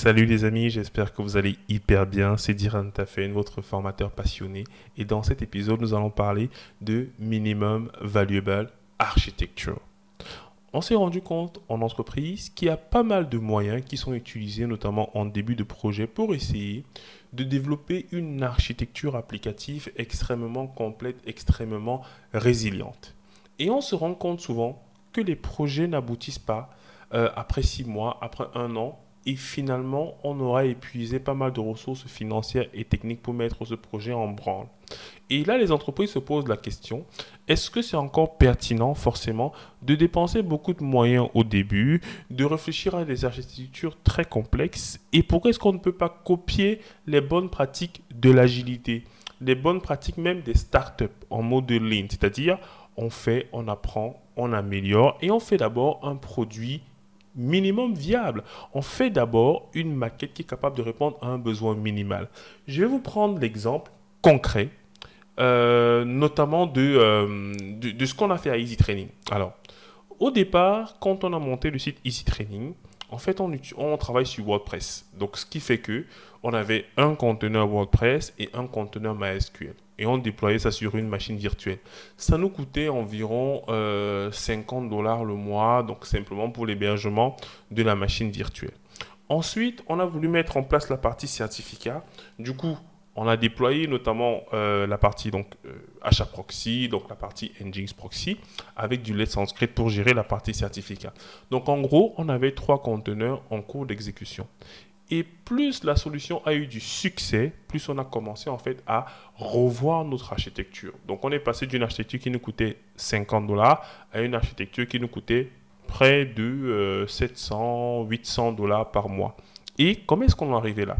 Salut les amis, j'espère que vous allez hyper bien. C'est Diran Tafen, votre formateur passionné. Et dans cet épisode, nous allons parler de Minimum Valuable Architecture. On s'est rendu compte en entreprise qu'il y a pas mal de moyens qui sont utilisés, notamment en début de projet, pour essayer de développer une architecture applicative extrêmement complète, extrêmement résiliente. Et on se rend compte souvent que les projets n'aboutissent pas euh, après six mois, après un an, et finalement, on aura épuisé pas mal de ressources financières et techniques pour mettre ce projet en branle. Et là, les entreprises se posent la question, est-ce que c'est encore pertinent forcément de dépenser beaucoup de moyens au début, de réfléchir à des architectures très complexes Et pourquoi est-ce qu'on ne peut pas copier les bonnes pratiques de l'agilité, les bonnes pratiques même des startups en mode lean C'est-à-dire, on fait, on apprend, on améliore et on fait d'abord un produit minimum viable. On fait d'abord une maquette qui est capable de répondre à un besoin minimal. Je vais vous prendre l'exemple concret, euh, notamment euh, de, de, ce qu'on a fait à Easy Training. Alors, au départ, quand on a monté le site Easy Training, en fait, on, travaille sur WordPress. Donc, ce qui fait que on avait un conteneur WordPress et un conteneur MySQL et on déployait ça sur une machine virtuelle. Ça nous coûtait environ 50 euh, dollars le mois, donc simplement pour l'hébergement de la machine virtuelle. Ensuite, on a voulu mettre en place la partie certificat. Du coup, on a déployé notamment euh, la partie donc euh, proxy, donc la partie Nginx proxy, avec du Let's Sanskrit pour gérer la partie certificat. Donc en gros, on avait trois conteneurs en cours d'exécution. Et plus la solution a eu du succès, plus on a commencé en fait à revoir notre architecture. Donc on est passé d'une architecture qui nous coûtait 50 dollars à une architecture qui nous coûtait près de 700, euh, 800 dollars par mois. Et comment est-ce qu'on est arrivé là?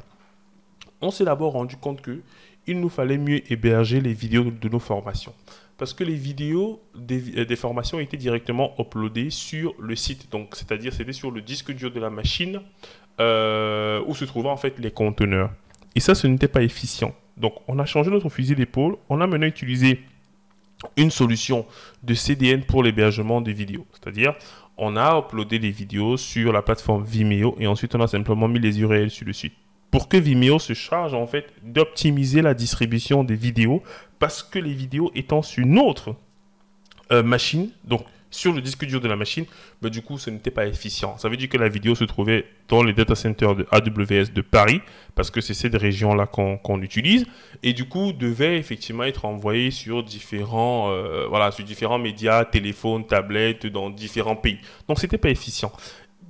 On s'est d'abord rendu compte que il nous fallait mieux héberger les vidéos de nos formations. Parce que les vidéos des, euh, formations étaient directement uploadées sur le site. Donc, c'est-à-dire, c'était sur le disque dur de la machine euh, où se trouvaient en fait les conteneurs. Et ça, ce n'était pas efficient. Donc, on a changé notre fusil d'épaule. On a maintenant utilisé une solution de CDN pour l'hébergement des vidéos. C'est-à-dire, on a uploadé les vidéos sur la plateforme Vimeo et ensuite on a simplement mis les URL sur le site. Pour que Vimeo se charge en fait d'optimiser la distribution des vidéos parce que les vidéos étant sur une autre euh, machine, donc sur le disque dur de la machine, bah, du coup, ce n'était pas efficient. Ça veut dire que la vidéo se trouvait dans les data centers de AWS de Paris, parce que c'est cette région-là qu'on utilise, et du coup, devait effectivement être envoyée sur différents, euh, voilà, sur différents médias, téléphones, tablettes, dans différents pays. Donc, c'était pas efficient.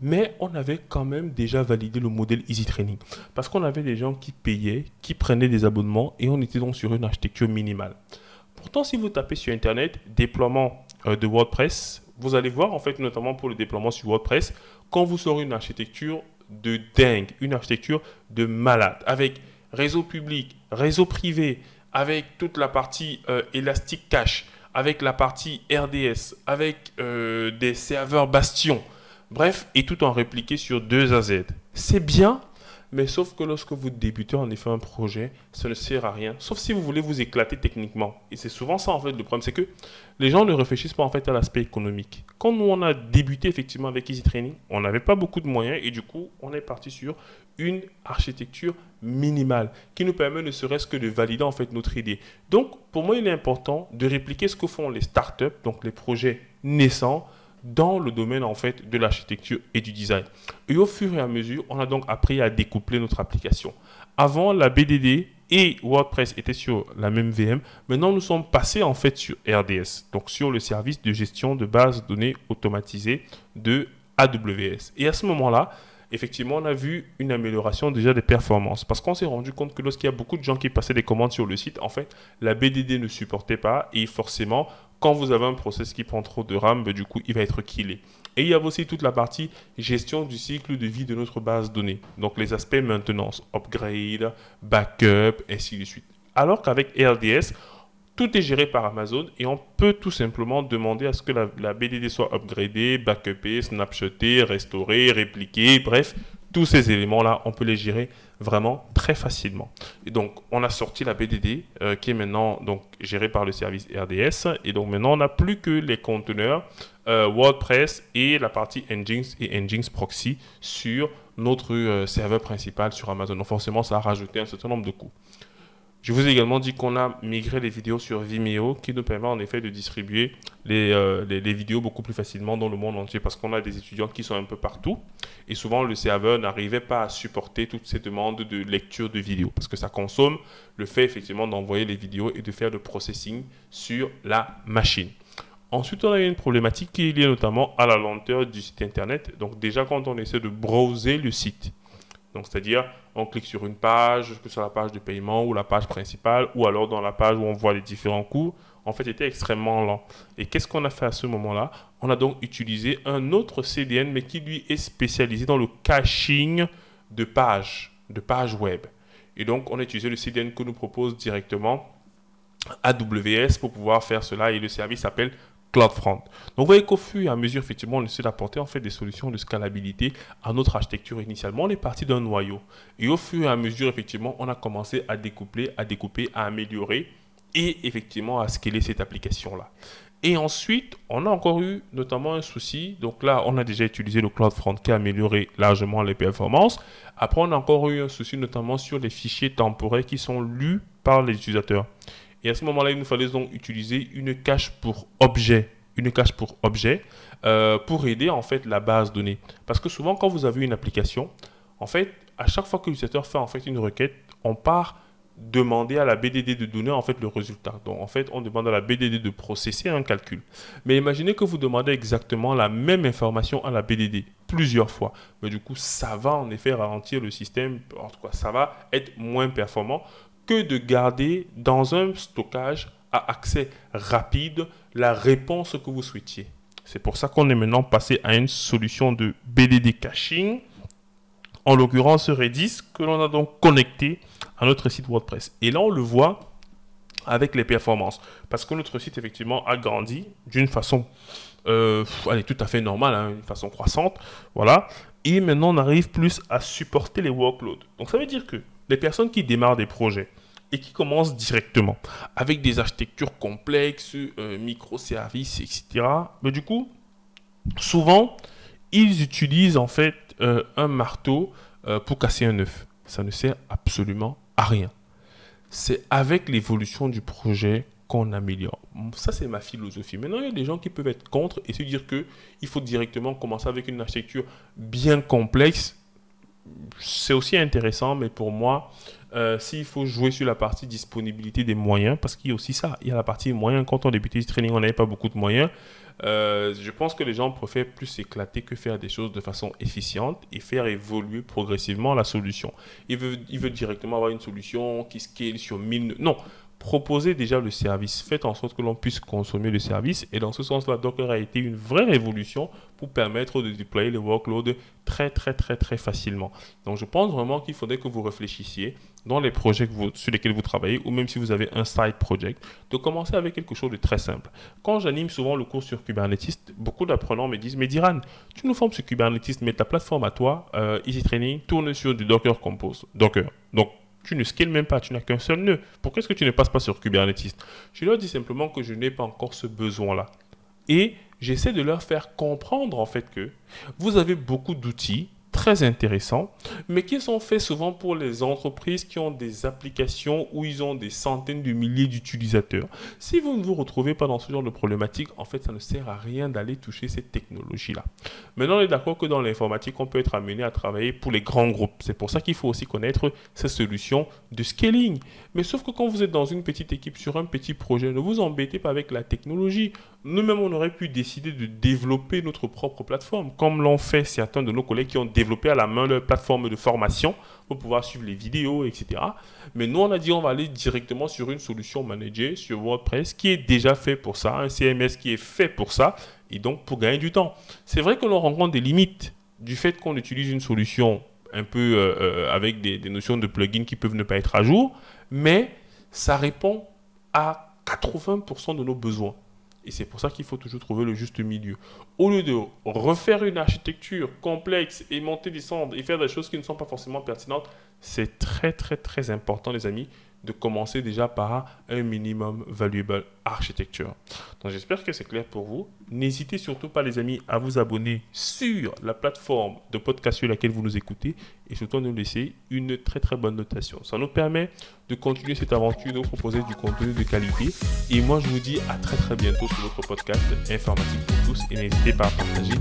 Mais on avait quand même déjà validé le modèle Easy Training. Parce qu'on avait des gens qui payaient, qui prenaient des abonnements, et on était donc sur une architecture minimale. Pourtant, si vous tapez sur Internet, déploiement euh, de WordPress, vous allez voir, en fait, notamment pour le déploiement sur WordPress, quand vous aurez une architecture de dingue, une architecture de malade, avec réseau public, réseau privé, avec toute la partie euh, Elastic Cache, avec la partie RDS, avec euh, des serveurs Bastion, bref, et tout en répliqué sur 2 AZ. C'est bien, mais sauf que lorsque vous débutez en effet un projet, ça ne sert à rien. Sauf si vous voulez vous éclater techniquement. Et c'est souvent ça en fait le problème, c'est que les gens ne réfléchissent pas en fait à l'aspect économique. Quand nous on a débuté effectivement avec Easy Training, on n'avait pas beaucoup de moyens et du coup on est parti sur une architecture minimale qui nous permet ne serait-ce que de valider en fait notre idée. Donc pour moi il est important de répliquer ce que font les startups, donc les projets naissants dans le domaine en fait de l'architecture et du design. Et au fur et à mesure, on a donc appris à découpler notre application. Avant, la BDD et WordPress étaient sur la même VM. Maintenant, nous sommes passés en fait sur RDS, donc sur le service de gestion de base de données automatisée de AWS. Et à ce moment-là, effectivement, on a vu une amélioration déjà des performances. Parce qu'on s'est rendu compte que lorsqu'il y a beaucoup de gens qui passaient des commandes sur le site, en fait, la BDD ne supportait pas et forcément, quand vous avez un process qui prend trop de RAM, ben, du coup, il va être killé. Et il y a aussi toute la partie gestion du cycle de vie de notre base de données. Donc les aspects maintenance, upgrade, backup, ainsi de suite. Alors qu'avec RDS, tout est géré par Amazon et on peut tout simplement demander à ce que la, BDD soit upgradée, backupée, snapshotée, restaurée, répliquée, bref, tous ces éléments-là, on peut les gérer vraiment très facilement. Et donc, on a sorti la BDD euh, qui est maintenant gérée par le service RDS. Et donc, maintenant, on n'a plus que les conteneurs euh, WordPress et la partie Engines et Engines Proxy sur notre euh, serveur principal sur Amazon. Donc forcément, ça a rajouté un certain nombre de coûts. Je vous ai également dit qu'on a migré les vidéos sur Vimeo qui nous permet en effet de distribuer euh, les, vidéos beaucoup plus facilement dans le monde entier parce qu'on a des étudiants qui sont un peu partout et souvent le serveur n'arrivait pas à supporter toutes ces demandes de lecture de vidéos parce que ça consomme le fait effectivement d'envoyer les vidéos et de faire le processing sur la machine. Ensuite, on a une problématique qui est liée notamment à la lenteur du site internet. Donc déjà quand on essaie de browser le site, donc, c'est-à-dire, on clique sur une page, que ce soit la page de paiement ou la page principale, ou alors dans la page où on voit les différents coûts, en fait, était extrêmement lent. Et qu'est-ce qu'on a fait à ce moment-là? On a donc utilisé un autre CDN, mais qui lui est spécialisé dans le caching de pages, de pages web. Et donc, on a utilisé le CDN que nous propose directement AWS pour pouvoir faire cela. Et le service s'appelle CloudFront. Donc vous voyez qu'au fur et à mesure, effectivement, on essaie d'apporter en fait des solutions de scalabilité à notre architecture initialement. On est parti d'un noyau. Et au fur et à mesure, effectivement, on a commencé à découpler, à découper, à améliorer et effectivement à scaler cette application-là. Et ensuite, on a encore eu notamment un souci. Donc là, on a déjà utilisé le CloudFront qui a amélioré largement les performances. Après, on a encore eu un souci notamment sur les fichiers temporaires qui sont lus par les utilisateurs. Et à ce moment-là, il nous fallait donc utiliser une cache pour objet, une cache pour objet, euh, pour aider en fait la base donnée. Parce que souvent, quand vous avez une application, en fait, à chaque fois que l'utilisateur fait en fait une requête, on part demander à la BDD de donner en fait le résultat. Donc en fait, on demande à la BDD de processer un calcul. Mais imaginez que vous demandez exactement la même information à la BDD plusieurs fois. Mais du coup, ça va en effet ralentir le système. En tout cas, ça va être moins performant que de garder dans un stockage à accès rapide la réponse que vous souhaitiez. C'est pour ça qu'on est maintenant passé à une solution de BDD caching, en l'occurrence Redis, que l'on a donc connecté à notre site WordPress. Et là, on le voit avec les performances, parce que notre site effectivement a grandi d'une façon euh, elle est tout à fait normale, hein, une façon croissante, voilà. Et maintenant, on arrive plus à supporter les workloads. Donc, ça veut dire que les personnes qui démarrent des projets, et qui commencent directement avec des architectures complexes, euh, microservices, etc. Mais du coup, souvent, ils utilisent en fait euh, un marteau euh, pour casser un œuf. Ça ne sert absolument à rien. C'est avec l'évolution du projet qu'on améliore. Ça, c'est ma philosophie. Maintenant, il y a des gens qui peuvent être contre et se dire que il faut directement commencer avec une architecture bien complexe. C'est aussi intéressant, mais pour moi, euh, s'il faut jouer sur la partie disponibilité des moyens, parce qu'il y a aussi ça, il y a la partie moyens. Quand on débutait ce training, on n'avait pas beaucoup de moyens. Euh, je pense que les gens préfèrent plus s'éclater que faire des choses de façon efficiente et faire évoluer progressivement la solution. Ils veulent, ils veulent directement avoir une solution qui scale sur 1000... Non, proposez déjà le service. Faites en sorte que l'on puisse consommer le service. Et dans ce sens-là, Docker a été une vraie révolution pour permettre de déployer les workloads très, très, très, très facilement. Donc, je pense vraiment qu'il faudrait que vous réfléchissiez dans les projets sur lesquels vous travaillez, ou même si vous avez un side project, de commencer avec quelque chose de très simple. Quand j'anime souvent le cours sur Kubernetes, beaucoup d'apprenants me disent, mais Diran, tu nous formes sur Kubernetes, mais ta plateforme à toi, euh, Easy Training, tourne sur du Docker Compose. Docker. Donc, tu ne scales même pas, tu n'as qu'un seul nœud. Pourquoi est-ce que tu ne passes pas sur Kubernetes? Je leur dis simplement que je n'ai pas encore ce besoin-là. Et j'essaie de leur faire comprendre en fait que vous avez beaucoup d'outils très intéressants, mais qui sont faits souvent pour les entreprises qui ont des applications où ils ont des centaines de milliers d'utilisateurs. Si vous ne vous retrouvez pas dans ce genre de problématique, en fait, ça ne sert à rien d'aller toucher cette technologie-là. Maintenant, on est d'accord que dans l'informatique, on peut être amené à travailler pour les grands groupes. C'est pour ça qu'il faut aussi connaître ces solutions de scaling. Mais sauf que quand vous êtes dans une petite équipe sur un petit projet, ne vous embêtez pas avec la technologie. Nous-mêmes, on aurait pu décider de développer notre propre plateforme, comme l'ont fait certains de nos collègues qui ont développé à la main leur plateforme de formation pour pouvoir suivre les vidéos, etc. Mais nous, on a dit on va aller directement sur une solution managée sur WordPress qui est déjà fait pour ça, un CMS qui est fait pour ça, et donc pour gagner du temps. C'est vrai que l'on rencontre des limites du fait qu'on utilise une solution un peu euh, euh, avec des, des notions de plugins qui peuvent ne pas être à jour, mais ça répond à 80% de nos besoins. Et c'est pour ça qu'il faut toujours trouver le juste milieu. Au lieu de refaire une architecture complexe et monter, descendre et faire des choses qui ne sont pas forcément pertinentes, c'est très très très important les amis de commencer déjà par un minimum valuable architecture. Donc j'espère que c'est clair pour vous. N'hésitez surtout pas les amis à vous abonner sur la plateforme de podcast sur laquelle vous nous écoutez et surtout à nous laisser une très très bonne notation. Ça nous permet de continuer cette aventure, de proposer du contenu de qualité. Et moi je vous dis à très très bientôt sur votre podcast informatique pour tous et n'hésitez pas à partager